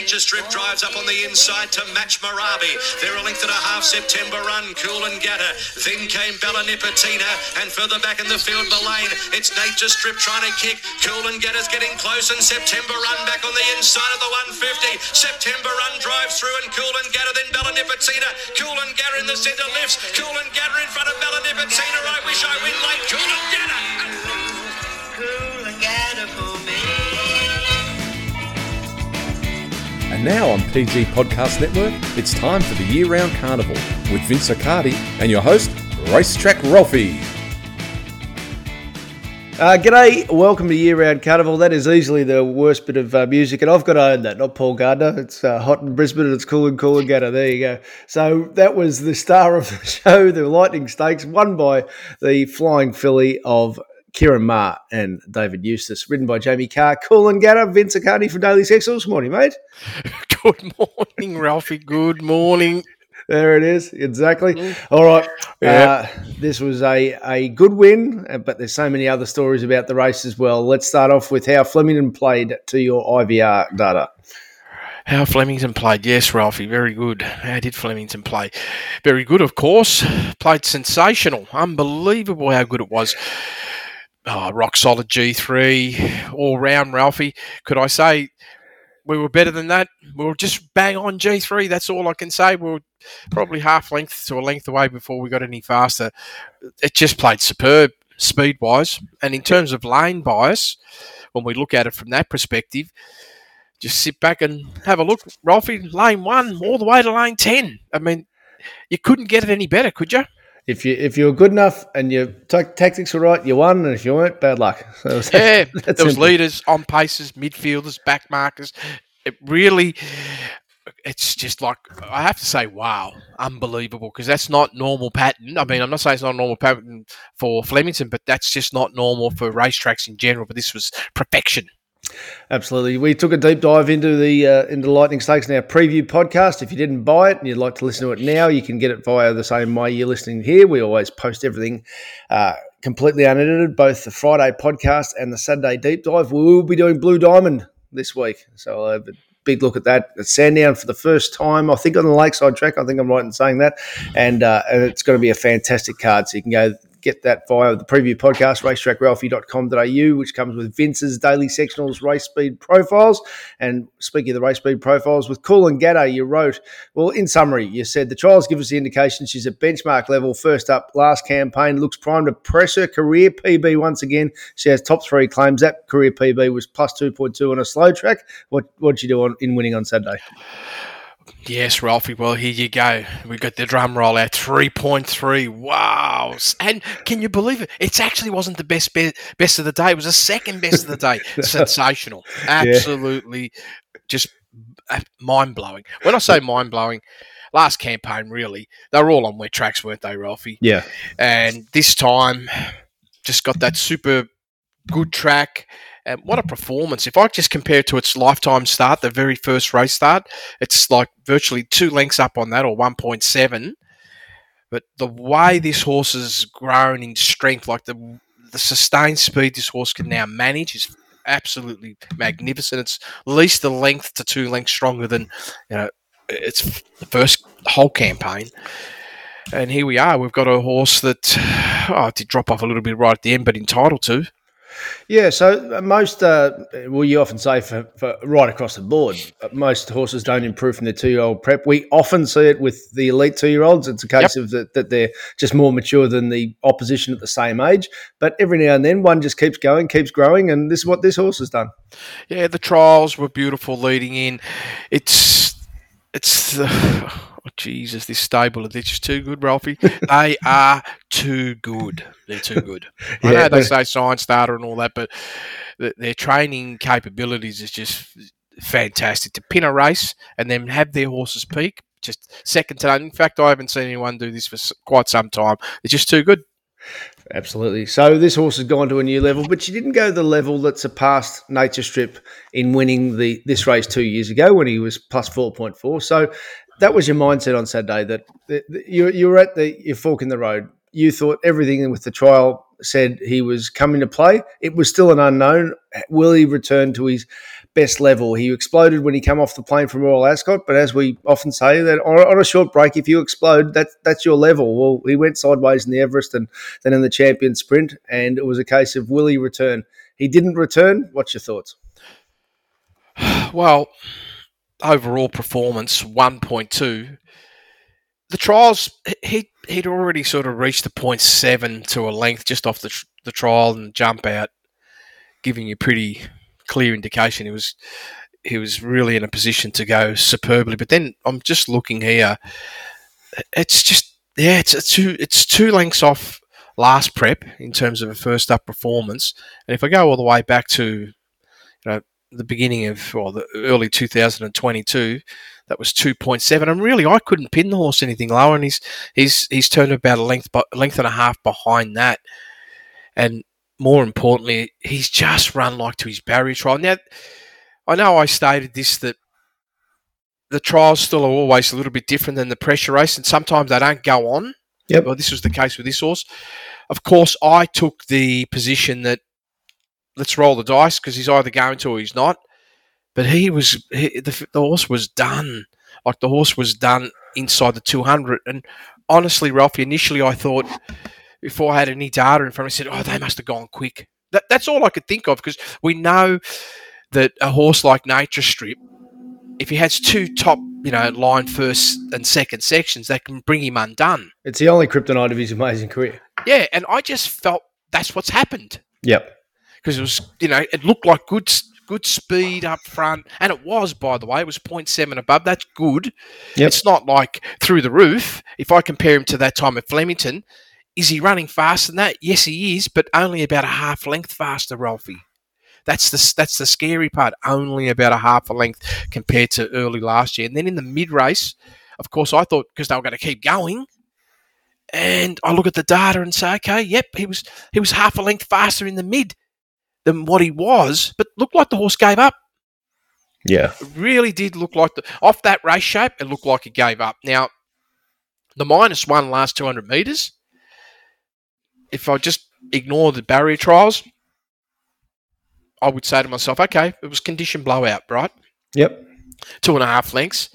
Nature Strip drives up on the inside to match Marabi. They're a length and a half September run. Coolangatta. Then came Bella Nipotina. And further back in the field, Mullane. It's Nature Strip trying to kick. Coolangatta's getting close. And September run back on the inside of the 150. September run drives through and Cool and Gatter. Then Bella Nipotina. Coolangatta in the centre lifts. Coolangatta in front of Bella Nipotina. I wish I win late. Coolangatta. Cool and Gatter for me. And now on PG Podcast Network, it's time for the year round carnival with Vince Accardi and your host, Racetrack Ralphie. Uh, g'day, welcome to Year Round Carnival. That is easily the worst bit of uh, music, and I've got to own that, not Paul Gardner. It's uh, hot in Brisbane and it's cool and Coolangatta. There you go. So that was the star of the show, the Lightning Stakes, won by the Flying Filly of Ciaron Maher and David Eustace, written by Jamie Kah. Cool and Gatter, Vince Accardi from Daily Sectionals. Morning, mate. Good morning, Ralphie. Good morning. There it is, exactly. All right, Yeah. uh, this was a, a good win, uh, but there's so many other stories about the race as well. Let's start off with how Flemington played to your IVR data. How Flemington played? Yes, Ralphie, very good. How did Flemington play? Very good, of course. Played sensational. Unbelievable how good it was. Oh, rock solid G3 all round, Ralphie. Could I say we were better than that? We were just bang on G3. That's all I can say. We were probably half length to a length away before we got any faster. It just played superb speed wise. And in terms of lane bias, when we look at it from that perspective, just sit back and have a look. Ralphie, lane one, all the way to lane 10. I mean, you couldn't get it any better, could you? If you if you were good enough and your ta- tactics were right, you won, and if you weren't, bad luck. So Yeah, there was simple. leaders, on paces, midfielders, back markers. It really, it's just like I have to say, wow, unbelievable because that's not normal pattern. I mean, I'm not saying it's not a normal pattern for Flemington, but that's just not normal for racetracks in general. But this was perfection. Absolutely. We took a deep dive into the uh, into Lightning Stakes in our preview podcast. If you didn't buy it and you'd like to listen to it now, you can get it via the same way you're listening here. We always post everything uh, completely unedited, both the Friday podcast and the Saturday deep dive. We will be doing Blue Diamond this week, so I'll have a big look at that. It's Sandown for the first time, I think, on the Lakeside track. I think I'm right in saying that, and uh, and it's going to be a fantastic card. So you can go get that via the preview podcast, racetrackralphie.com.au, which comes with Vince's daily sectionals race speed profiles. And speaking of the race speed profiles, with Coolangatta, you wrote, well, in summary, you said the trials give us the indication she's at benchmark level. First up, last campaign, looks primed to press her career PB once again. She has top three claims. That career PB was plus 2.2 on a slow track. What what'd you do on, in winning on Saturday? Yes, Ralphie. Well, here you go. We got the drum roll point three. Wow! And can you believe it? It actually wasn't the best be- best of the day. It was the second best of the day. Sensational. Absolutely, just uh, mind blowing. When I say mind blowing, last campaign really they were all on wet tracks, weren't they, Ralphie? Yeah. And this time, just got that super good track. And what a performance. If I just compare it to its lifetime start, the very first race start, it's like virtually two lengths up on that or 1.7. But the way this horse has grown in strength, like the, the sustained speed this horse can now manage is absolutely magnificent. It's at least a length to two lengths stronger than, you know, its the first whole campaign. And here we are. We've got a horse that oh, did drop off a little bit right at the end, but entitled to. Yeah, so uh, most, uh, well, you often say for, for right across the board, uh, most horses don't improve from their two year old prep. We often see it with the elite two year olds. It's a case of that, that they're just more mature than the opposition at the same age. But every now and then, one just keeps going, keeps growing, and this is what this horse has done. Yeah, the trials were beautiful leading in. It's it's the oh, Jesus, this stable they're just too good, Ralphie. they are too good. They're too good. I Yeah. know they say science data and all that, but th- their training capabilities is just fantastic. To pin a race and then have their horses peak, just second to none. In fact, I haven't seen anyone do this for quite some time. They're just too good. Absolutely. So this horse has gone to a new level, but she didn't go the level that surpassed Nature Strip in winning the this race two years ago when he was plus four point four. So that was your mindset on Saturday that you you were at the your fork in the road. You thought everything with the trial said he was coming to play. It was still an unknown. Will he return to his best level? He exploded when he came off the plane from Royal Ascot, but as we often say, that on, on a short break, if you explode, that, that's your level. Well, he went sideways in the Everest and then in the champion sprint, and it was a case of will he return? He didn't return. What's your thoughts? Well, overall performance 1.2. The trials, he he'd already sort of reached the point seven to a length just off the the trial and jump out, giving you pretty clear indication he was he was really in a position to go superbly. But then I'm just looking here, it's just yeah, it's, it's two it's two lengths off last prep in terms of a first up performance. And if I go all the way back to you know the beginning of or the early 2022 that was 2.7 and really I couldn't pin the horse anything lower and he's he's he's turned about a length a length and a half behind that. And more importantly he's just run like to his barrier trial. Now I know I stated this that the trials still are always a little bit different than the pressure race and sometimes they don't go on. Yep. well this was the case with this horse. Of course I took the position that let's roll the dice because he's either going to or he's not. But he was he, the, the horse was done. Like the horse was done inside the 200. And honestly, Ralphie, initially I thought before I had any data in front of me, I said, oh, they must have gone quick. That, that's all I could think of because we know that a horse like Nature Strip, if he has two top, you know, line first and second sections, they can bring him undone. It's the only kryptonite of his amazing career. Yeah, and I just felt that's what's happened. Yep. because it was you know it looked like good good speed up front and it was by the way it was 0.7 above. That's good. Yep. it's not like through the roof. If i compare him to that time at flemington is he running faster than that? Yes he is but only about a half length faster ralphie. That's the that's the scary part. Only about a half a length compared to early last year. And then in the mid race of course i thought because they were going to keep going and I look at the data and say, okay, yep, he was he was half a length faster in the mid than what he was, but looked like the horse gave up. Yeah. It really did look like the off that race shape. It looked like it gave up. Now, the minus one last two hundred meters. If I just ignore the barrier trials, I would say to myself, okay, it was condition blowout, right? Yep. Two and a half lengths,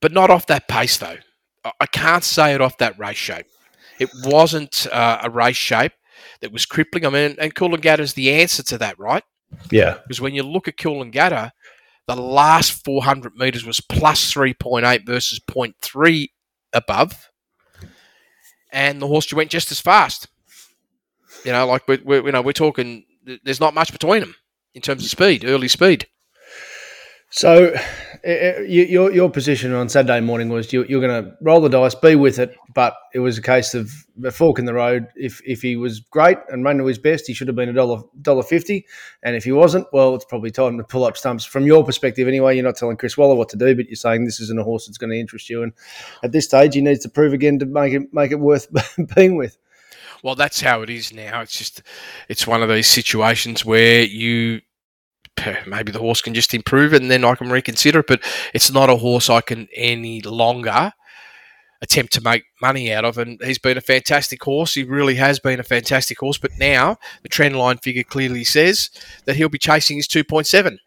but not off that pace though. I- I can't say it off that race shape. It wasn't uh, a race shape that was crippling. I mean, and Coolangatta is the answer to that, right? Yeah. Because when you look at Coolangatta, the last 400 metres was plus 3.8 versus 0.3 above. And the horse went just as fast. You know, like we're, we're, you know, we're talking, there's not much between them in terms of speed, early speed. So, uh, uh, your your position on Saturday morning was you, you're going to roll the dice, be with it, but it was a case of a fork in the road. If if he was great and ran to his best, he should have been a dollar dollar fifty, and if he wasn't, well, it's probably time to pull up stumps. From your perspective, anyway, you're not telling Chris Waller what to do, but you're saying this isn't a horse that's going to interest you, and at this stage, he needs to prove again to make it make it worth being with. Well, that's how it is now. It's just, it's one of these situations where you, maybe the horse can just improve and then I can reconsider it, but it's not a horse I can any longer attempt to make money out of. And he's been a fantastic horse. He really has been a fantastic horse. But now the trend line figure clearly says that he'll be chasing his 2.7.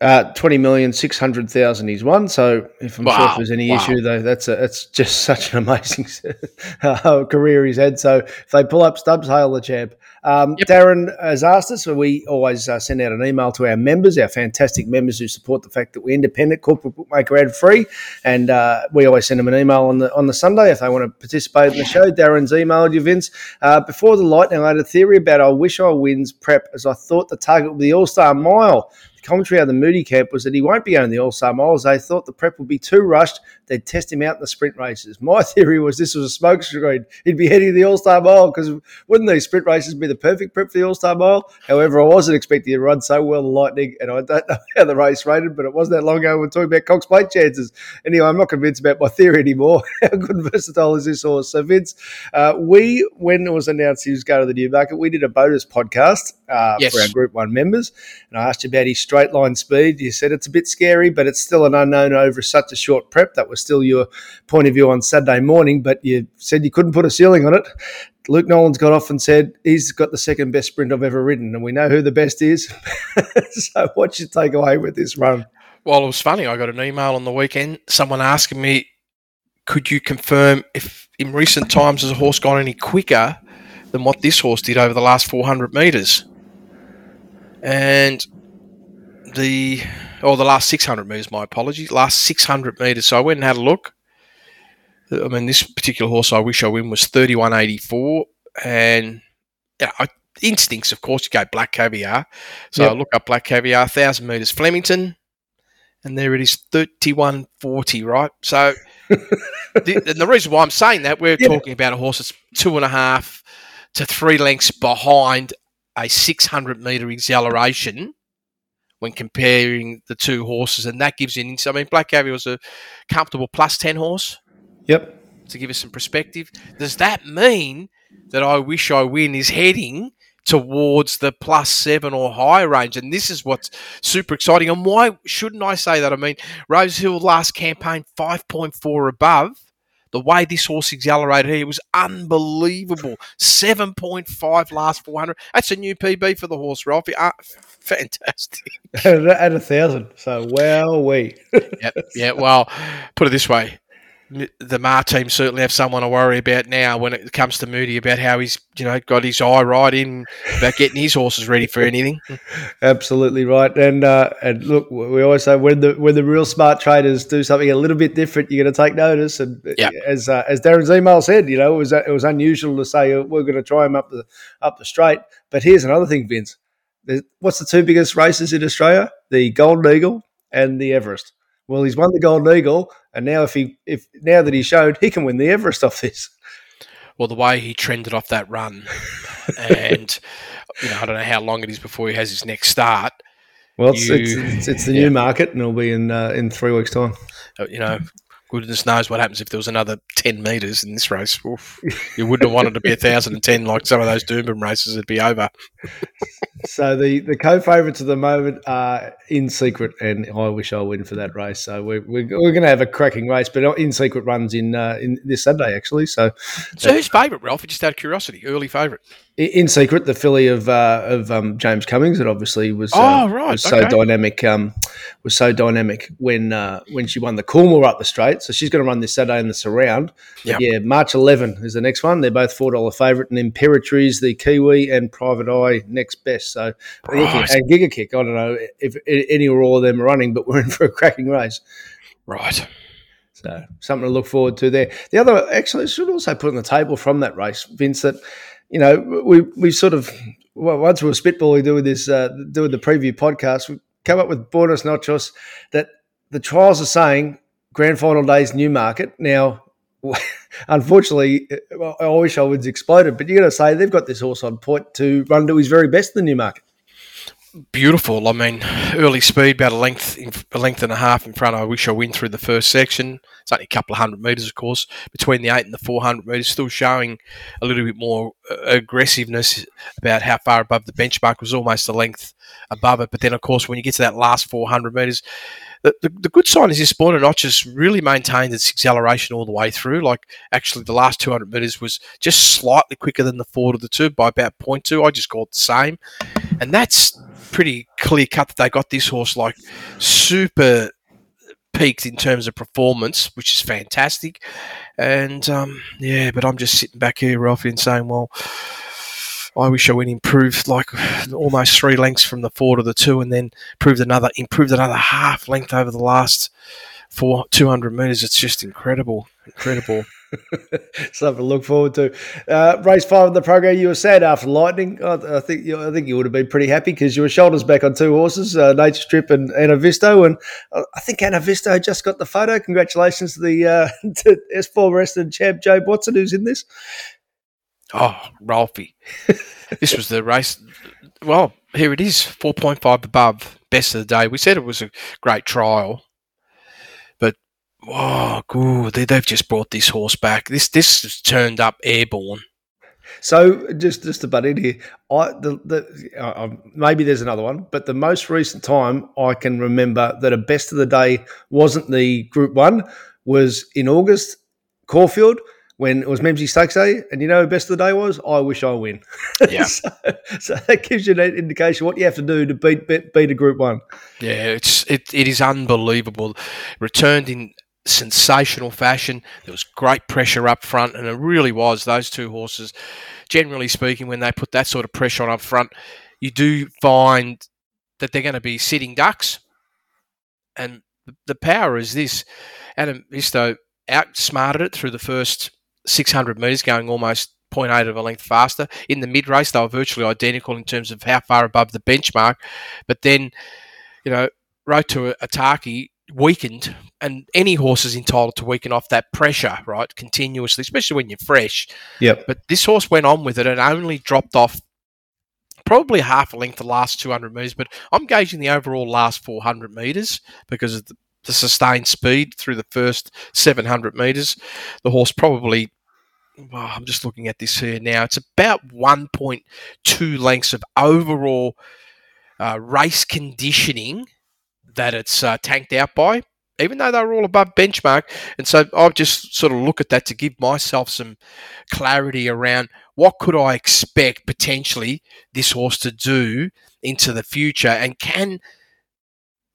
Uh, Twenty million six hundred thousand he's won. So if I'm sure if there's any wow. issue, though, that's a, that's just such an amazing uh, career he's had. So if they pull up Stubbs, hail the champ. Um, Yep. Darren has asked us, so we always uh, send out an email to our members, our fantastic members who support the fact that we're independent, corporate bookmaker ad free, and uh, we always send them an email on the on the Sunday if they want to participate in the show. Darren's emailed you, Vince. Uh, before the lightning, I had a theory about I wish I wins prep, as I thought the target would be the All Star Mile. Commentary out of the Moody camp was that he won't be going the All Star Miles. They thought the prep would be too rushed. They'd test him out in the sprint races. My theory was this was a smoke screen. He'd be heading the All Star Mile because wouldn't these sprint races be the perfect prep for the All Star Mile? However, I wasn't expecting to run so well the Lightning, and I don't know how the race rated, but it wasn't that long ago we were talking about Cox Plate chances. Anyway, I'm not convinced about my theory anymore. how good and versatile is this horse? So, Vince, uh, we, when it was announced he was going to the Newmarket, we did a bonus podcast uh, Yes. for our Group One members. And I asked you about his straight line speed. You said it's a bit scary, but it's still an unknown over such a short prep. That was still your point of view on Saturday morning. But you said you couldn't put a ceiling on it. Luke Nolen's got off and said he's got the second best sprint I've ever ridden, and we know who the best is. so, what's your takeaway with this run? Well, it was funny. I got an email on the weekend, someone asking me, could you confirm if in recent times has a horse gone any quicker than what this horse did over the last 400 metres? And the, or the last 600 metres, my apologies, last 600 metres. So I went and had a look. I mean, this particular horse I wish I win was 31.84. And yeah, I, instincts, of course, you go black caviar. So Yep. I look up black caviar, 1,000 metres Flemington and there it is 3140 right so the, and the reason why i'm saying that we're Yeah. talking about a horse that's two and a half to three lengths behind a 600 meter acceleration when comparing the two horses and that gives you an insight i mean black Abbey was a comfortable plus 10 horse Yep. to give us some perspective does that mean that i wish i win is heading towards the plus seven or higher range. And this is what's super exciting. And why shouldn't I say that? I mean, Rose Hill last campaign, 5.4 above. The way this horse accelerated here was unbelievable. 7.5 last 400. That's a new PB for the horse, Ralphie. Uh, fantastic. At a thousand. So, wow, we. Yep. Yeah. Well, put it this way. The Maher team certainly have someone to worry about now when it comes to Moody about how he's, you know, got his eye right in about getting his horses ready for anything. Absolutely right. And uh, and look, we always say when the when the real smart traders do something a little bit different, you're going to take notice. And Yeah. as uh, as Darren's email said, you know, it was it was unusual to say uh, we're going to try him up the up the straight. But here's another thing, Vince. There's, what's the two biggest races in Australia? The Golden Eagle and the Everest. Well, he's won the Golden Eagle, and now if he if now that he showed, he can win the Everest off this. Well, the way he trended off that run, and you know, I don't know how long it is before he has his next start. Well, it's, You- it's, it's, it's the yeah. new market, and it'll be in uh, in three weeks' time. Uh, You know, goodness knows what happens if there was another ten meters in this race. Oof. You wouldn't have wanted to be a thousand and ten like some of those Doomben races. It'd be over. So the, the co-favourites at the moment are in secret, and I wish I win for that race. So we're, we're, we're going to have a cracking race, but in secret runs in uh, in this Sunday actually. So So, who's favourite, Ralph? Just out of curiosity, early favourite. In secret, the filly of uh, of um, James Cummings that obviously was uh, Oh, right, was so okay. dynamic um, was so dynamic when uh, when she won the Coolmore up the straight. So she's going to run this Saturday in the surround. Yep. Yeah, March 11 is the next one. They're both four dollar favourite, and Imperatriz, the Kiwi, and Private Eye next best. So Right. and Giga Kick. I don't know if any or all of them are running, but we're in for a cracking race. Right. So something to look forward to there. The other, actually, I should also put on the table from that race, Vince, that you know we we sort of well, once we were spitballing doing this uh, doing the preview podcast, we came up with Buenos Noches that the trials are saying grand final days new market now. Unfortunately, I wish I was exploded, but you got to say they've got this horse on point to run to his very best in the Newmarket. Beautiful. I mean, early speed, about a length, a length and a half in front. I wish I win through the first section. It's only a couple of hundred metres, of course, between the eight and the four hundred metres. Still showing a little bit more uh, aggressiveness about how far above the benchmark was almost a length above it. But then, of course, when you get to that last four hundred metres, the, the, the good sign is this Buenos Noches has really maintained its acceleration all the way through. Like, actually, the last 200 metres was just slightly quicker than the four to the two by about 0.2. I just called the same. And that's pretty clear cut that they got this horse like super peaked in terms of performance, which is fantastic. And um, yeah, but I'm just sitting back here, Ralphie, and saying, well, I wish I would improved like almost three lengths from the four to the two, and then improved another improved another half length over the last four two hundred meters. It's just incredible, incredible. Something to look forward to. Uh, race five of the program. You were sad after Lightning. I, I think you, I think you would have been pretty happy because you were shoulders back on two horses, uh, Nature Strip and Anavisto, and uh, I think Anavisto just got the photo. Congratulations to the uh, to S4 Western champ Joe Watson who's in this. Oh, Ralphie, this was the race. Well, here it is, four point five above, best of the day. We said it was a great trial, but oh, good, they, they've just brought this horse back. This this has turned up airborne. So just just to butt in here, I the, the uh, um, maybe there's another one, but the most recent time I can remember that a best of the day wasn't the Group One was in August, Caulfield when it was Memsie Stakes Day, and you know, who best of the day was I wish I win. Yeah. so, so that gives you an indication what you have to do to beat beat, beat a Group One. Yeah, it's it, it is unbelievable. Returned in sensational fashion. There was great pressure up front, and it really was those two horses. Generally speaking, when they put that sort of pressure on up front, you do find that they're going to be sitting ducks. And the power is this: Anavisto outsmarted it through the first 600 metres, going almost 0.8 of a length faster. In the mid race, they were virtually identical in terms of how far above the benchmark. But then, you know, Road to Ataki weakened, and any horse is entitled to weaken off that pressure, right, continuously, especially when you're fresh. Yep. But this horse went on with it and only dropped off probably half a length the last 200 metres, but I'm gauging the overall last 400 metres because of the, the sustained speed through the first 700 metres. The horse probably well, I'm just looking at this here now. It's about 1.2 lengths of overall uh, race conditioning that it's uh, tanked out by, even though they're all above benchmark. And so I'll just sort of look at that to give myself some clarity around what could I expect potentially this horse to do into the future, and can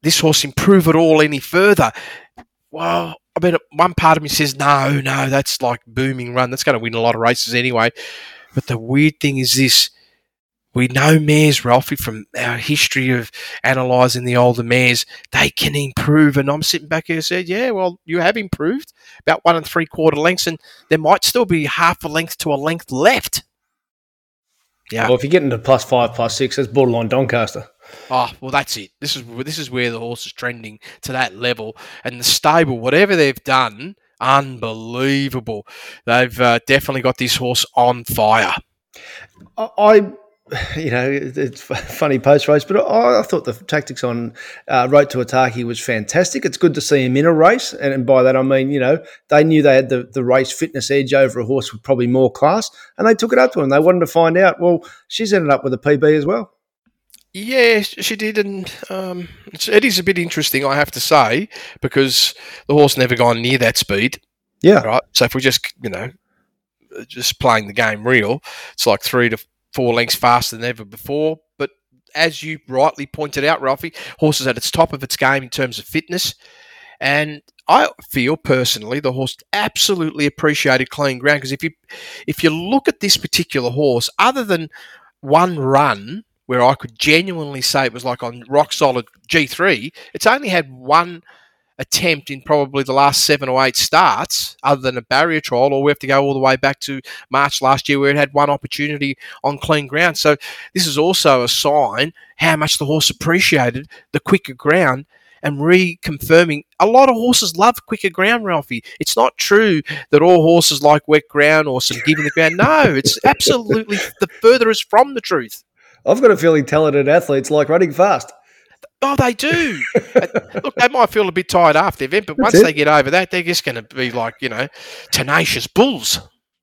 this horse improve at all any further? Well, I mean, one part of me says, no, no, that's like booming run. That's going to win a lot of races anyway. But the weird thing is this we know mares, Ralphie, from our history of analysing the older mares, they can improve. And I'm sitting back here and said, yeah, well, you have improved about one and three quarter lengths, and there might still be half a length to a length left. Yeah. Well, if you get into plus five, plus six, that's borderline Doncaster. Oh well, that's it. This is this is where the horse is trending to that level, and the stable, whatever they've done, unbelievable. They've uh, definitely got this horse on fire. I, you know, it's funny post race, but I, I, thought the tactics on uh, Road to Ataki was fantastic. It's good to see him in a race, and, and, by that I mean, you know, they knew they had the, the race fitness edge over a horse with probably more class, and they took it up to him. They wanted to find out. Well, she's ended up with a PB as well. Yeah, she did, and um, it is a bit interesting, I have to say, because the horse never gone near that speed. Yeah. Right. So if we just, you know, just playing the game real, it's like three to four lengths faster than ever before. But as you rightly pointed out, Ralphie, horses at its top of its game in terms of fitness. And I feel personally the horse absolutely appreciated clean ground because if you if you look at this particular horse, other than one run where I could genuinely say it was like on rock solid G3, it's only had one attempt in probably the last seven or eight starts, other than a barrier trial, or we have to go all the way back to March last year where it had one opportunity on clean ground. So this is also a sign how much the horse appreciated the quicker ground and reconfirming a lot of horses love quicker ground, Ralphie. It's not true that all horses like wet ground or some giving the ground. No, it's absolutely the furthest from the truth. I've got a feeling talented athletes like running fast. Oh, they do. Look, they might feel a bit tired after the event, but That's once it. they get over that, they're just going to be like, you know, tenacious bulls.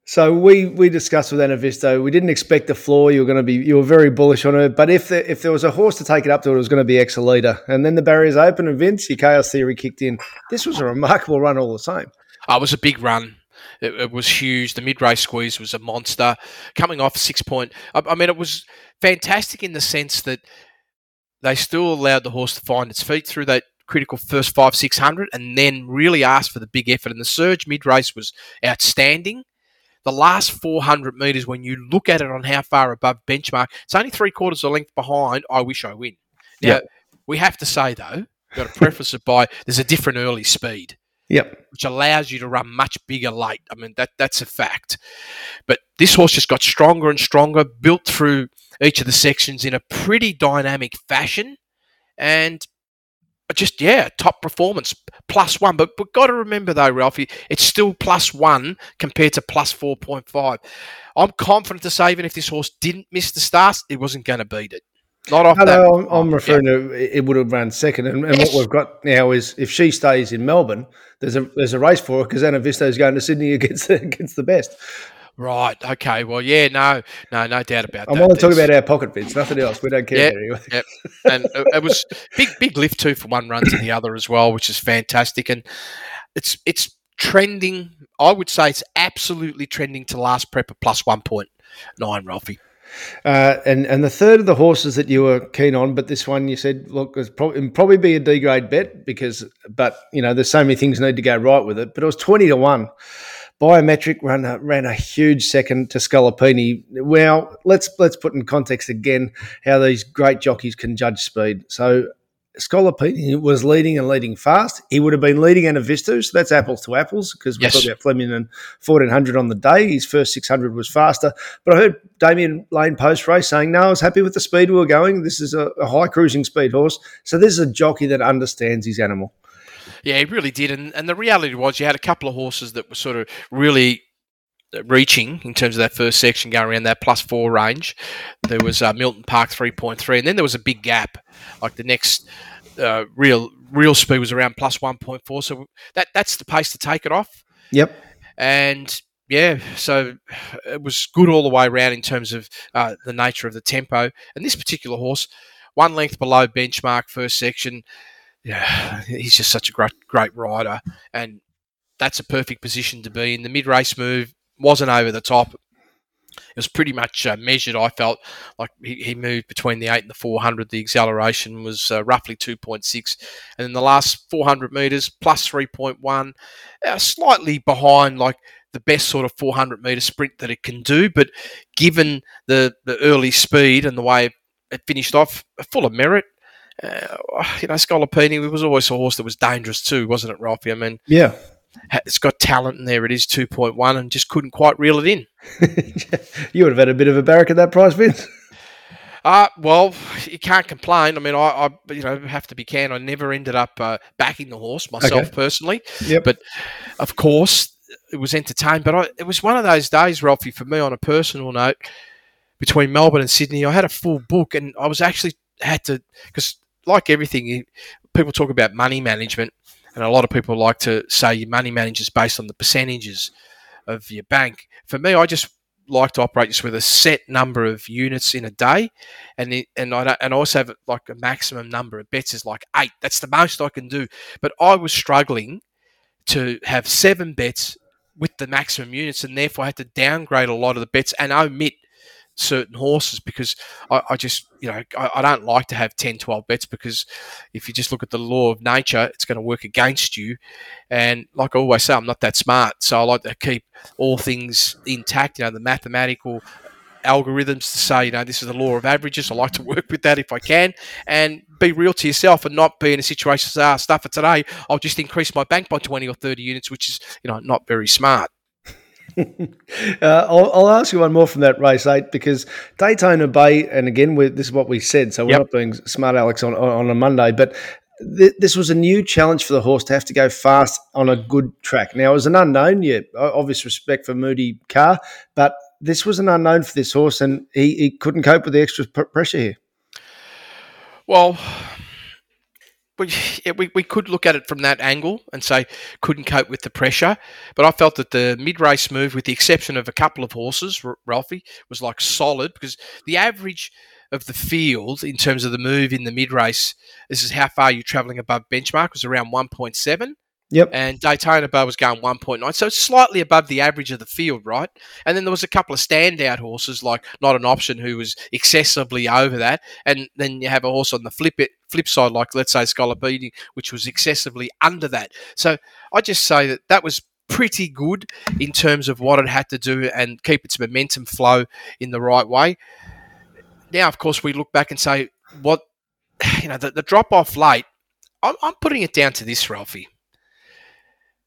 So we we discussed with Anavisto, we didn't expect the floor. You were going to be you were very bullish on her, but if there, if there was a horse to take it up to it, was going to be Exalita. And then the barriers open, and Vince, your chaos theory kicked in. This was a remarkable run, all the same. Oh, it was a big run. It, it was huge. The mid race squeeze was a monster. Coming off six point, I, I mean, it was fantastic in the sense that they still allowed the horse to find its feet through that critical first five, six hundred, and then really asked for the big effort. And the surge mid race was outstanding. The last 400 metres, when you look at it on how far above benchmark, it's only three quarters of a length behind. I wish I win. Now, yep. we have to say, though, got to preface it by there's a different early speed. Yep. Which allows you to run much bigger late. I mean, that that's a fact. But this horse just got stronger and stronger, built through each of the sections in a pretty dynamic fashion. And just, yeah, top performance, plus one. But we've got to remember, though, Ralphie, it's still plus one compared to plus 4.5. I'm confident to say, even if this horse didn't miss the starts, it wasn't going to beat it. Not off no, that. No, I'm, I'm referring yeah. to it would have run second, and, and yes. what we've got now is if she stays in Melbourne, there's a there's a race for her because Anavisto is going to Sydney against against the best. Right. Okay. Well, yeah. No. No. No doubt about I that. want to talk There's- about our pocket bits, nothing else. We don't care about anyway. Yep. and it, was big, big lift too for one run to the other as well, which is fantastic. And it's it's trending. I would say it's absolutely trending to last prep at plus one point nine, Ralphie. Uh, and and the third of the horses that you were keen on, but this one you said, look, it's probably, it'd probably be a D grade bet because, but you know, there's so many things need to go right with it. But it was twenty to one. Biometric ran a, ran a huge second to Scalapini. Well, let's let's put in context again how these great jockeys can judge speed. So Scalapini was leading and leading fast. He would have been leading in a Vistu, so that's apples to apples because we Yes. talked about Flemington 1400 on the day. His first 600 was faster. But I heard Damian Lane post race saying, no, I was happy with the speed we were going. This is a, a high cruising speed horse. So this is a jockey that understands his animal. Yeah, he really did. And and the reality was, you had a couple of horses that were sort of really uh, reaching in terms of that first section going around that plus four range. There was uh, Milton Park 3.3, and then there was a big gap. Like the next uh, real real speed was around plus 1.4. So that that's the pace to take it off. Yep. And yeah, so it was good all the way around in terms of uh, the nature of the tempo. And this particular horse, one length below benchmark first section. Yeah, he's just such a great great rider, and that's a perfect position to be in. The mid race move wasn't over the top. It was pretty much uh, measured. I felt like he, he moved between the eight and the four hundred. The acceleration was uh, roughly two point six, and in the last four hundred meters plus three point one, uh, slightly behind like the best sort of 400 meter sprint that it can do. But given the, the early speed and the way it finished off, full of merit. Uh, you know, Scolopini was always a horse that was dangerous too, wasn't it, Ralphie? I mean, Yeah. it's got talent and there. It is 2.1 and just couldn't quite reel it in. you would have had a bit of a barrack at that price, Vince. Uh, well, you can't complain. I mean, I, I you know, have to be candid. I never ended up uh, backing the horse myself Okay. personally. Yep. But of course, it was entertained. But I, it was one of those days, Ralphie, for me on a personal note, between Melbourne and Sydney, I had a full book, and I was actually had to because, like everything, people talk about money management, and a lot of people like to say your money manages based on the percentages of your bank. For me, I just like to operate just with a set number of units in a day, and it, and I and I also have like a maximum number of bets is like eight. That's the most I can do. But I was struggling to have seven bets with the maximum units, and therefore I had to downgrade a lot of the bets and omit certain horses because I, I just you know I, I don't like to have 10 12 bets because if you just look at the law of nature it's going to work against you. And like i always say i'm not that smart so i like to keep all things intact you know the mathematical algorithms to say you know this is the law of averages. I like to work with that if i can. And be real to yourself and not be in a situation say ah stuff for today i'll just increase my bank by 20 or 30 units which is you know not very smart Uh, I'll, I'll ask you one more from that race eight because Daytona Bay, and again, this is what we said, so we're Yep. not being smart, Alex, on on on a Monday, but. Th- this was a new challenge for the horse to have to go fast on a good track. Now, it was an unknown, yeah, obvious respect for Moody Carr, but this was an unknown for this horse, and he, he couldn't cope with the extra p- pressure here. Well, we, we, we could look at it from that angle and say couldn't cope with the pressure. But I felt that the mid race move, with the exception of a couple of horses, R- Ralphie, was like solid because the average of the field in terms of the move in the mid race, this is how far you're traveling above benchmark, was around 1.7. Yep. And Daytona Bay was going 1.9. So it's slightly above the average of the field, right? And then there was a couple of standout horses, like Not an Option, who was excessively over that. And then you have a horse on the flip it, flip side, like let's say Scolopini, which was excessively under that. So I just say that that was pretty good in terms of what it had to do and keep its momentum flow in the right way. Now, of course, we look back and say, what, you know, the, the drop off late, I'm, I'm putting it down to this, Ralphie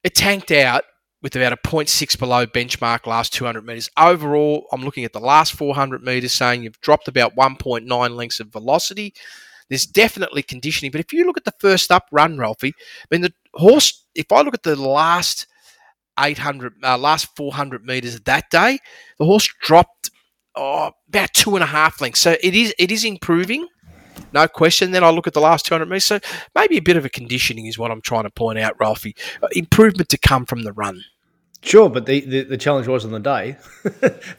it tanked out with about a 0.6 below benchmark last 200 metres. Overall, I'm looking at the last 400 metres saying you've dropped about 1.9 lengths of velocity. There's definitely conditioning, but if you look at the first up run, Ralphie, I mean, the horse, if I look at the last 800, uh, last 400 metres of that day, the horse dropped oh, about two and a half lengths. So it is, it is improving. No question. Then I look at the last 200 metres. So maybe a bit of a conditioning is what I'm trying to point out, Ralphie. Uh, improvement to come from the run. Sure, but the, the, the challenge was on the day.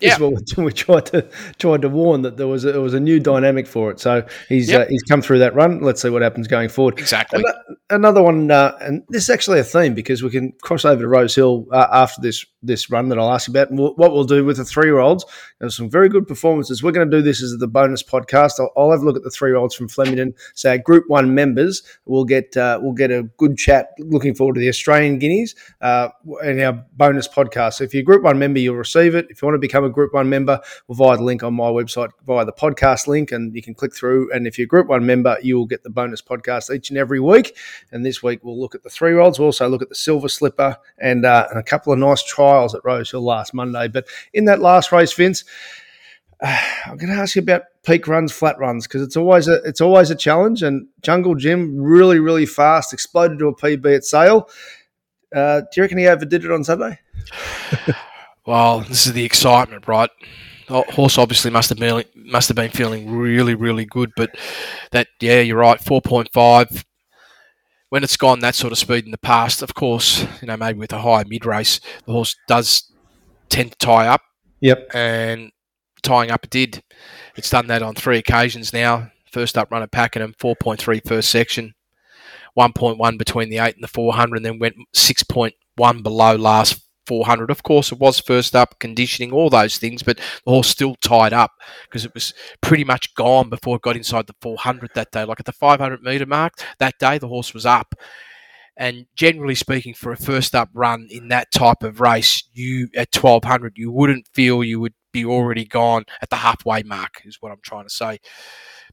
Yeah. what we, we tried to tried to warn that there was a, there was a new dynamic for it. So he's Yep. uh, he's come through that run. Let's see what happens going forward. Exactly. Ano- Another one, uh, and this is actually a theme because we can cross over to Rose Hill uh, after this this run that I'll ask you about. And we'll, what we'll do with the three year olds, there's some very good performances. We're going to do this as the bonus podcast. I'll, I'll have a look at the three year olds from Flemington. So our Group One members, we'll get uh, we'll get a good chat. Looking forward to the Australian Guineas uh, in our bonus podcast. So if you're a Group One member, you'll receive it. If you want to become a Group One member, well, via the link on my website, via the podcast link, and you can click through. And if you're a Group One member, you will get the bonus podcast each and every week. And this week we'll look at the three year olds. We'll also look at the silver slipper and, uh, and a couple of nice trials at Rose Hill last Monday. But in that last race, Vince, uh, I'm going to ask you about peak runs, flat runs, because it's always a it's always a challenge. And Jungle Jim really really fast, exploded to a PB at Sale. Uh, do you reckon he overdid it on Saturday? Well, this is the excitement, right? The horse obviously must have been must have been feeling really, really good. But that, yeah, you're right. Four point five. When it's gone that sort of speed in the past, of course, you know maybe with a higher mid race, the horse does tend to tie up, Yep. and tying up it did. It's done that on three occasions now. First up run at Pakenham, 4.3 first section, 1.1 between the 8 and the 400, and then went 6.1 below last 400. Of course, it was first up, conditioning, all those things, but the horse still tied up because it was pretty much gone before it got inside the 400 that day. Like at the 500 metre mark that day, the horse was up. And generally speaking, for a first up run in that type of race, you at 1200, you wouldn't feel you would be already gone at the halfway mark, is what I'm trying to say.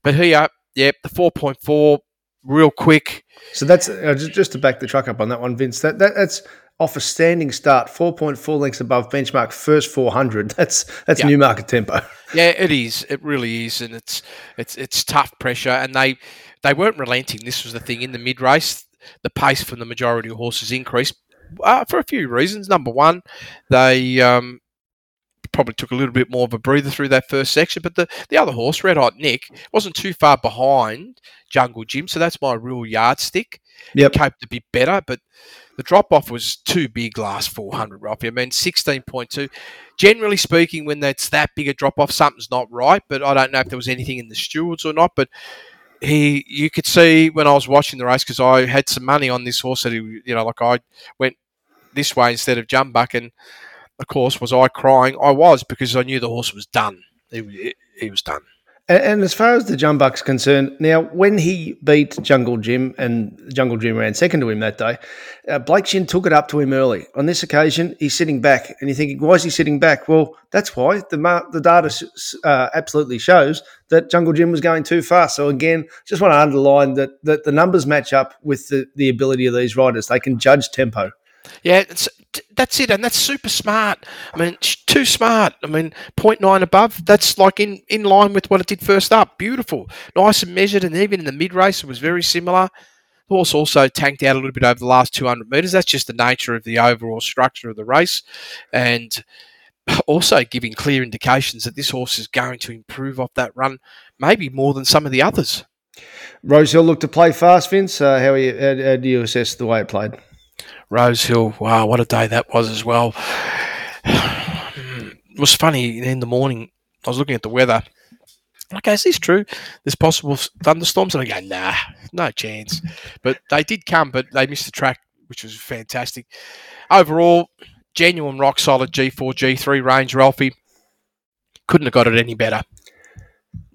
But here, yep, the 4.4, real quick. So that's uh, just, just to back the truck up on that one, Vince. That, that that's off a standing start, four point four lengths above benchmark, first four hundred. That's that's Yeah. new market tempo. Yeah, it is. It really is, and it's it's it's tough pressure, and they they weren't relenting. This was the thing in the mid race. The pace from the majority of horses increased uh, for a few reasons. Number one, they um, probably took a little bit more of a breather through that first section, but the, the other horse, Red Hot Nick, wasn't too far behind Jungle Jim, so that's my real yardstick. Yep. Coped a bit better, but the drop off was too big last 400, Robbie. I mean, 16.2. Generally speaking, when that's that big a drop off, something's not right, but I don't know if there was anything in the stewards or not. But he, you could see when I was watching the race because I had some money on this horse that he, you know, like I went this way instead of jump Jumbuck, and of course, was I crying? I was because I knew the horse was done. He, he was done. And, and as far as the Jumbuck's concerned, now when he beat Jungle Jim and Jungle Jim ran second to him that day, uh, Blake Shinn took it up to him early. On this occasion, he's sitting back, and you're thinking, why is he sitting back? Well, that's why the mar- the data s- s- uh, absolutely shows that Jungle Jim was going too fast. So again, just want to underline that that the numbers match up with the, the ability of these riders. They can judge tempo. Yeah, it's, t- that's it, and that's super smart. I mean, too smart. I mean, 0.9 above, that's like in, in line with what it did first up. Beautiful. Nice and measured, and even in the mid race, it was very similar. The horse also tanked out a little bit over the last 200 metres. That's just the nature of the overall structure of the race. And also giving clear indications that this horse is going to improve off that run, maybe more than some of the others. Rosehill looked to play fast, Vince. Uh, how, you, how, how do you assess the way it played? Rose Hill, wow, what a day that was as well. it was funny in the morning. I was looking at the weather. Okay, is this true? There's possible thunderstorms, and I go, nah, no chance. But they did come, but they missed the track, which was fantastic. Overall, genuine rock solid G4, G3 range, Ralphie. Couldn't have got it any better.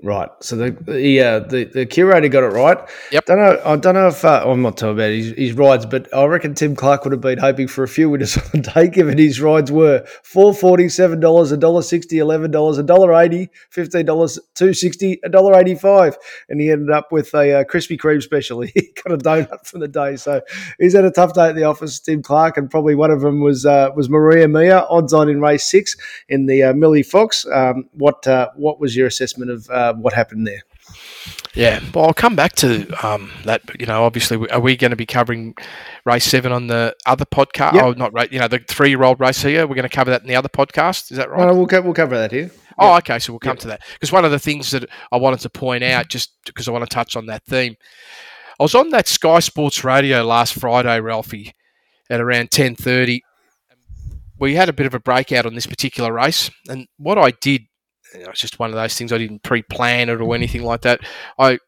Right. So the the, uh, the the curator got it right. Yep. Don't know. I don't know if uh, I'm not talking about his, his rides, but I reckon Tim Clark would have been hoping for a few winners on the day, given his rides were four forty, seven dollars, a dollar sixty, eleven dollars, a dollar eighty, fifteen dollars, two sixty, a dollar eighty five, and he ended up with a uh, Krispy Kreme special. He got a donut for the day, so he's had a tough day at the office. Tim Clark, and probably one of them was uh, was Maria Mia, odds on in race six in the uh, Millie Fox. Um, what uh, what was your assessment of uh, what happened there? Yeah, well, I'll come back to um, that. You know, obviously, are we going to be covering race seven on the other podcast? Yep. Oh, not right. You know, the three-year-old race here. We're going to cover that in the other podcast. Is that right? Uh, we'll, co- we'll cover that here. Oh, okay. So we'll come to that because one of the things that I wanted to point out, just because I want to touch on that theme, I was on that Sky Sports Radio last Friday, Ralphie, at around ten thirty. we had a bit of a breakout on this particular race, and what I did, you know, it's just one of those things. I didn't pre-plan it or anything like that. I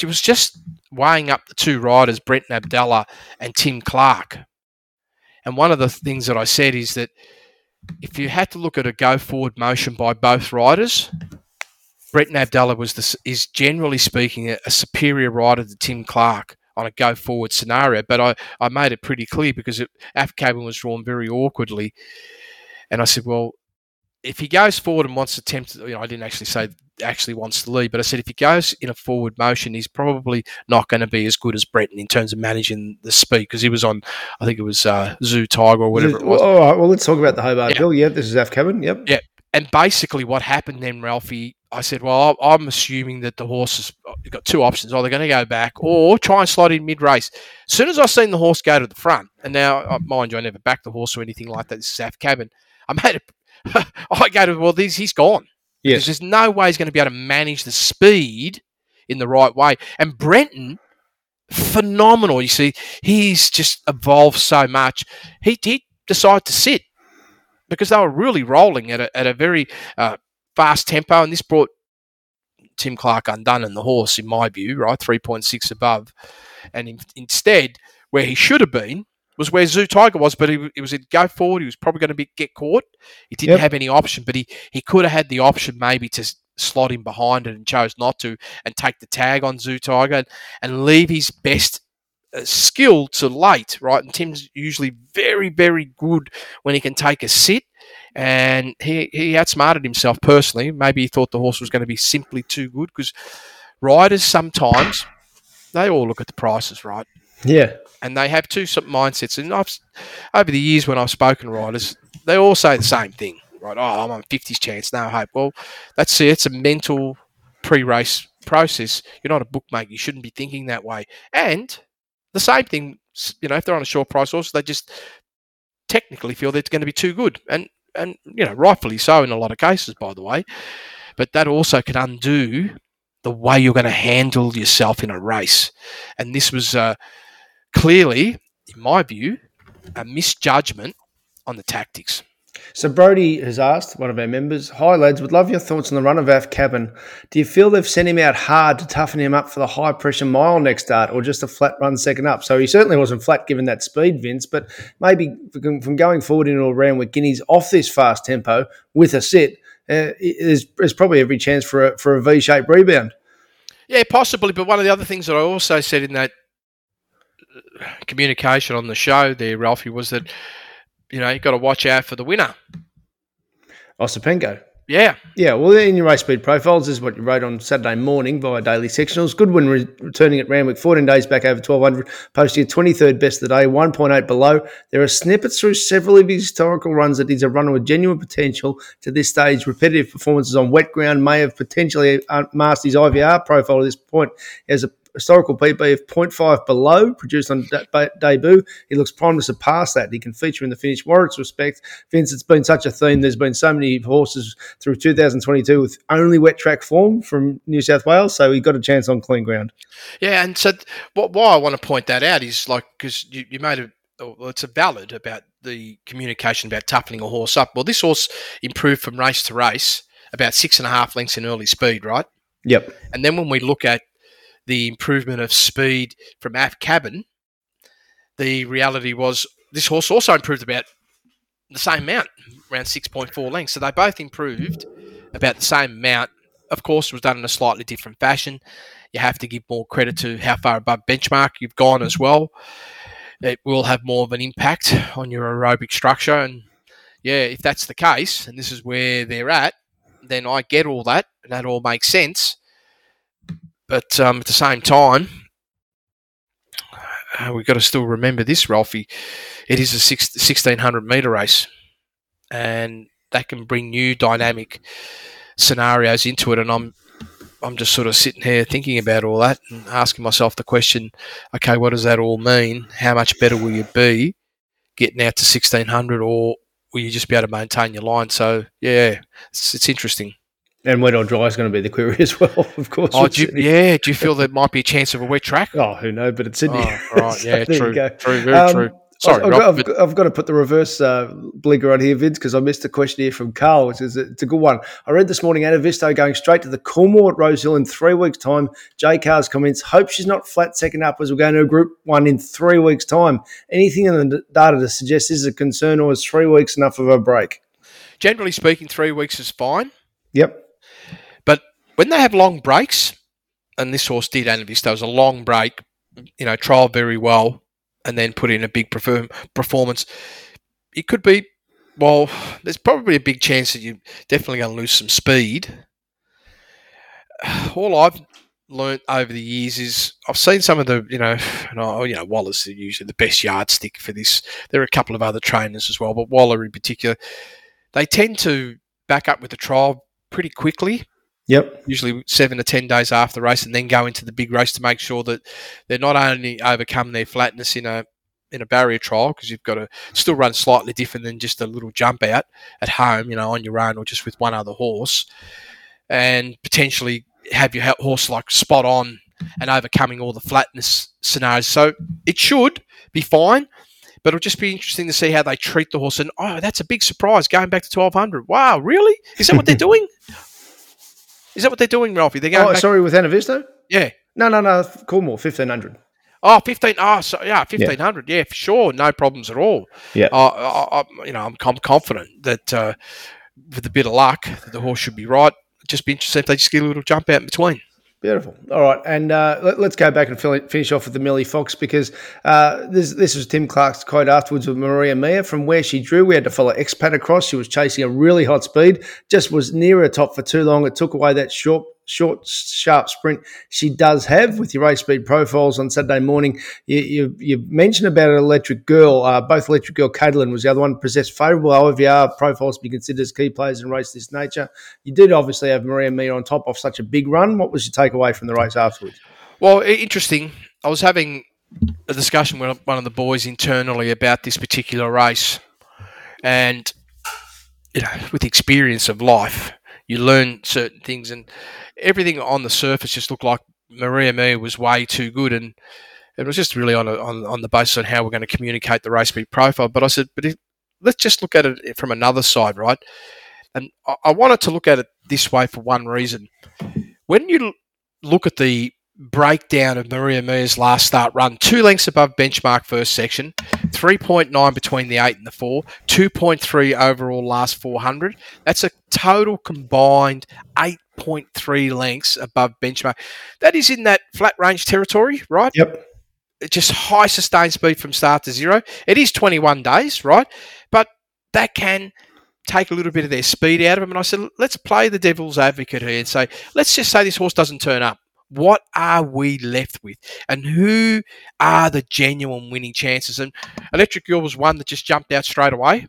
it was just weighing up the two riders, Brent Avdulla and Tim Clark. And one of the things that I said is that if you had to look at a go forward motion by both riders, Brett Avdulla was the, is generally speaking a, a superior rider to Tim Clark on a go forward scenario. But I, I made it pretty clear because it, Cabin was drawn very awkwardly. And I said, well, if he goes forward and wants to attempt, you know, I didn't actually say actually wants to lead, but I said if he goes in a forward motion, he's probably not going to be as good as Brenton in terms of managing the speed because he was on, I think it was uh, Zoo Tiger or whatever it was. All right, well, let's talk about the Hobart yeah. Hill. Yeah, this is Af Cabin. Yep. Yeah. And basically, what happened then, Ralphie, I said, well, I'm assuming that the horse has got two options. Either going to go back or try and slide in mid race. As soon as I seen the horse go to the front, and now, uh, mind you, I never backed the horse or anything like that. This is Af Cabin. I made it. I go to, well, he's, he's gone. Yes. Because there's no way he's going to be able to manage the speed in the right way. And Brenton, phenomenal. You see, he's just evolved so much. He, he decided to sit because they were really rolling at a, at a very uh, fast tempo, and this brought Tim Clark undone in the horse, in my view, right? 3.6 above. And in, instead, where he should have been was where Zoo Tiger was, but he, he was in go forward. He was probably going to be get caught. He didn't yep. have any option, but he, he could have had the option maybe to slot him behind it and chose not to and take the tag on Zoo Tiger and, and leave his best uh, skill to late, right? And Tim's usually very, very good when he can take a sit and he, he outsmarted himself personally. Maybe he thought the horse was going to be simply too good because riders sometimes they all look at the prices, right? Yeah, and they have two mindsets. And I've over the years when I've spoken to riders, they all say the same thing, right? Oh, I'm on 50s chance, no hope. Well, that's it. It's a mental pre-race process. You're not a bookmaker. You shouldn't be thinking that way. And the same thing, you know, if they're on a short price horse, they just technically feel that it's going to be too good. And and you know, rightfully so in a lot of cases, by the way. But that also can undo the way you're going to handle yourself in a race. And this was uh, clearly, in my view, a misjudgment on the tactics. So Brody has asked one of our members, "Hi lads, would love your thoughts on the run of Af Cabin. Do you feel they've sent him out hard to toughen him up for the high pressure mile next start, or just a flat run second up? So he certainly wasn't flat given that speed, Vince. But maybe from going forward into a round with Guineas off this fast tempo with a sit, uh, there's, there's probably every chance for a, for a V shaped rebound. Yeah, possibly. But one of the other things that I also said in that communication on the show there, Ralphie, was that you know, you've got to watch out for the winner. Ostapenko. Yeah. Yeah. Well, in your race speed profiles is what you wrote on Saturday morning via daily sectionals. Goodwin re- returning at Randwick 14 days back over 1200, posting a 23rd best of the day, 1.8 below. There are snippets through several of his historical runs that he's a runner with genuine potential to this stage. Repetitive performances on wet ground may have potentially uh, masked his IVR profile at this point. He has a historical PB of 0.5 below, produced on de- debut. He looks primed to surpass that. He can feature in the finish. Warwick's respect, Vince, it's been such a theme. There's been so many horses through 2022 with only wet track form from New South Wales, so he got a chance on clean ground. Yeah, and so what, why I want to point that out is like, because you, you made a oh, well, it's a valid about the communication about toughening a horse up. Well, this horse improved from race to race about six and a half lengths in early speed, right? Yep. And then when we look at the improvement of speed from Af Cabin, the reality was this horse also improved about the same amount, around 6.4 lengths. So they both improved about the same amount. Of course, it was done in a slightly different fashion. You have to give more credit to how far above benchmark you've gone as well. It will have more of an impact on your aerobic structure. And yeah, if that's the case, and this is where they're at, then I get all that, and that all makes sense. But um, at the same time, uh, we've got to still remember this, Ralphie. It is a six, 1600 metre race, and that can bring new dynamic scenarios into it. And I'm I'm just sort of sitting here thinking about all that and asking myself the question, okay, what does that all mean? How much better will you be getting out to 1600 or will you just be able to maintain your line? So, yeah, it's, it's interesting. And wet or dry is going to be the query as well, of course. Oh, do you, yeah. Do you feel there might be a chance of a wet track? Oh, who knows? But it's Sydney. Oh, right. Yeah. so true. True. Very um, true. Sorry, I've, Rob, got, I've, but- I've got to put the reverse uh, blinker on here, Vince, because I missed a question here from Carl, which is it's a good one. I read this morning Anavisto going straight to the Coolmore at Rosehill in three weeks' time. J Carr's comments: Hope she's not flat second up as we're going to a Group One in three weeks' time. Anything in the data to suggest this is a concern, or is three weeks enough of a break? generally speaking, three weeks is fine. Yep. When they have long breaks, and this horse did, Anavisto was a long break, you know, trial very well, and then put in a big perform- performance. It could be, well, there's probably a big chance that you're definitely going to lose some speed. All I've learnt over the years is I've seen some of the, you know, and I, you know, Waller's usually the best yardstick for this. There are a couple of other trainers as well, but Waller in particular, they tend to back up with the trial pretty quickly Yep. usually seven to ten days after the race, and then go into the big race to make sure that they're not only overcome their flatness in a in a barrier trial because you've got to still run slightly different than just a little jump out at home, you know, on your own or just with one other horse, and potentially have your horse like spot on and overcoming all the flatness scenarios. So it should be fine. But it'll just be interesting to see how they treat the horse. And oh, that's a big surprise going back to twelve hundred. Wow, really? Is that what they're doing? Is that what they're doing, Ralphie? They're going Oh, back. sorry, with Anavisto? Yeah. No, no, no. Coolmore, fifteen hundred. Oh, 15. Oh, so, yeah, 1500. Yeah. for sure. No problems at all. Yeah. Uh, I, I, you know, I'm, I'm confident that uh, with a bit of luck, that the horse should be right. Just be interested if they just get a little jump out in between. Beautiful. All right, and uh, let, us go back and finish off with the Millie Fox because uh, this this was Tim Clark's quote afterwards with Maria Mia. From where she drew, we had to follow expat across. She was chasing a really hot speed, just was near her top for too long. It took away that short, short, sharp sprint she does have with your race speed profiles on Saturday morning. You, you, you mentioned about an electric girl. Uh, both electric girl Caitlin was the other one. Possessed favourable OVR profiles to be considered as key players in race this nature. You did obviously have Maria Mia on top of such a big run. What was your takeaway from the race afterwards? Well, interesting. I was having a discussion with one of the boys internally about this particular race, and you know, with the experience of life, you learn certain things, and everything on the surface just looked like Maria Mia was way too good, and it was just really on a, on on the basis on how we're going to communicate the race speed profile. But I said, but if, let's just look at it from another side, right? And I, I wanted to look at it this way for one reason. When you look at the breakdown of Maria Mia's last start run, two lengths above benchmark first section, 3.9 between the 8 and the 4, 2.3 overall last 400. That's a total combined 8.3 lengths above benchmark. That is in that flat range territory, right? Yep. just high sustained speed from start to zero. It is 21 days, right? But that can take a little bit of their speed out of them. And I said, let's play the devil's advocate here and say, let's just say this horse doesn't turn up. What are we left with? And who are the genuine winning chances? And Electric Girl was one that just jumped out straight away,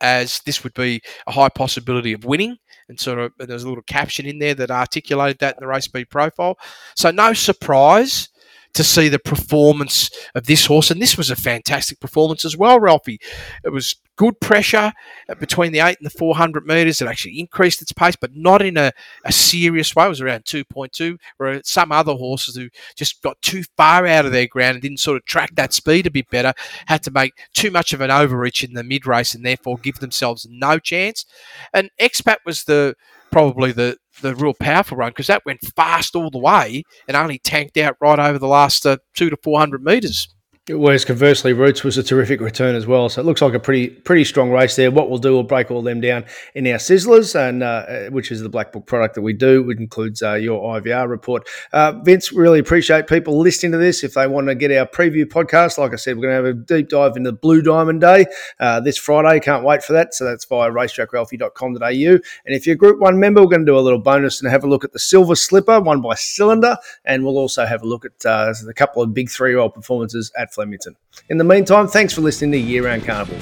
as this would be a high possibility of winning. And sort of, and there's a little caption in there that articulated that in the race speed profile. So no surprise to see the performance of this horse. And this was a fantastic performance as well, Ralphie. It was good pressure uh, between the 8 and the 400 metres. It actually increased its pace, but not in a, a serious way. It was around 2.2, where some other horses who just got too far out of their ground and didn't sort of track that speed a bit better had to make too much of an overreach in the mid race and therefore give themselves no chance. And Expat was the probably the the real powerful run because that went fast all the way and only tanked out right over the last uh, two to four hundred meters. Whereas conversely, Roots was a terrific return as well. So it looks like a pretty pretty strong race there. What we'll do, we'll break all them down in our Sizzlers, and uh, which is the Black Book product that we do. It includes uh, your IVR report. Uh, Vince, really appreciate people listening to this. If they want to get our preview podcast, like I said, we're going to have a deep dive into Blue Diamond Day uh, this Friday. Can't wait for that. So that's via racetrackralphie.com.au. And if you're a Group One member, we're going to do a little bonus and have a look at the Silver Slipper, won by Cylinder, and we'll also have a look at uh, a couple of big three-year-old performances at Flemington. In the meantime, thanks for listening to Year Round Carnival.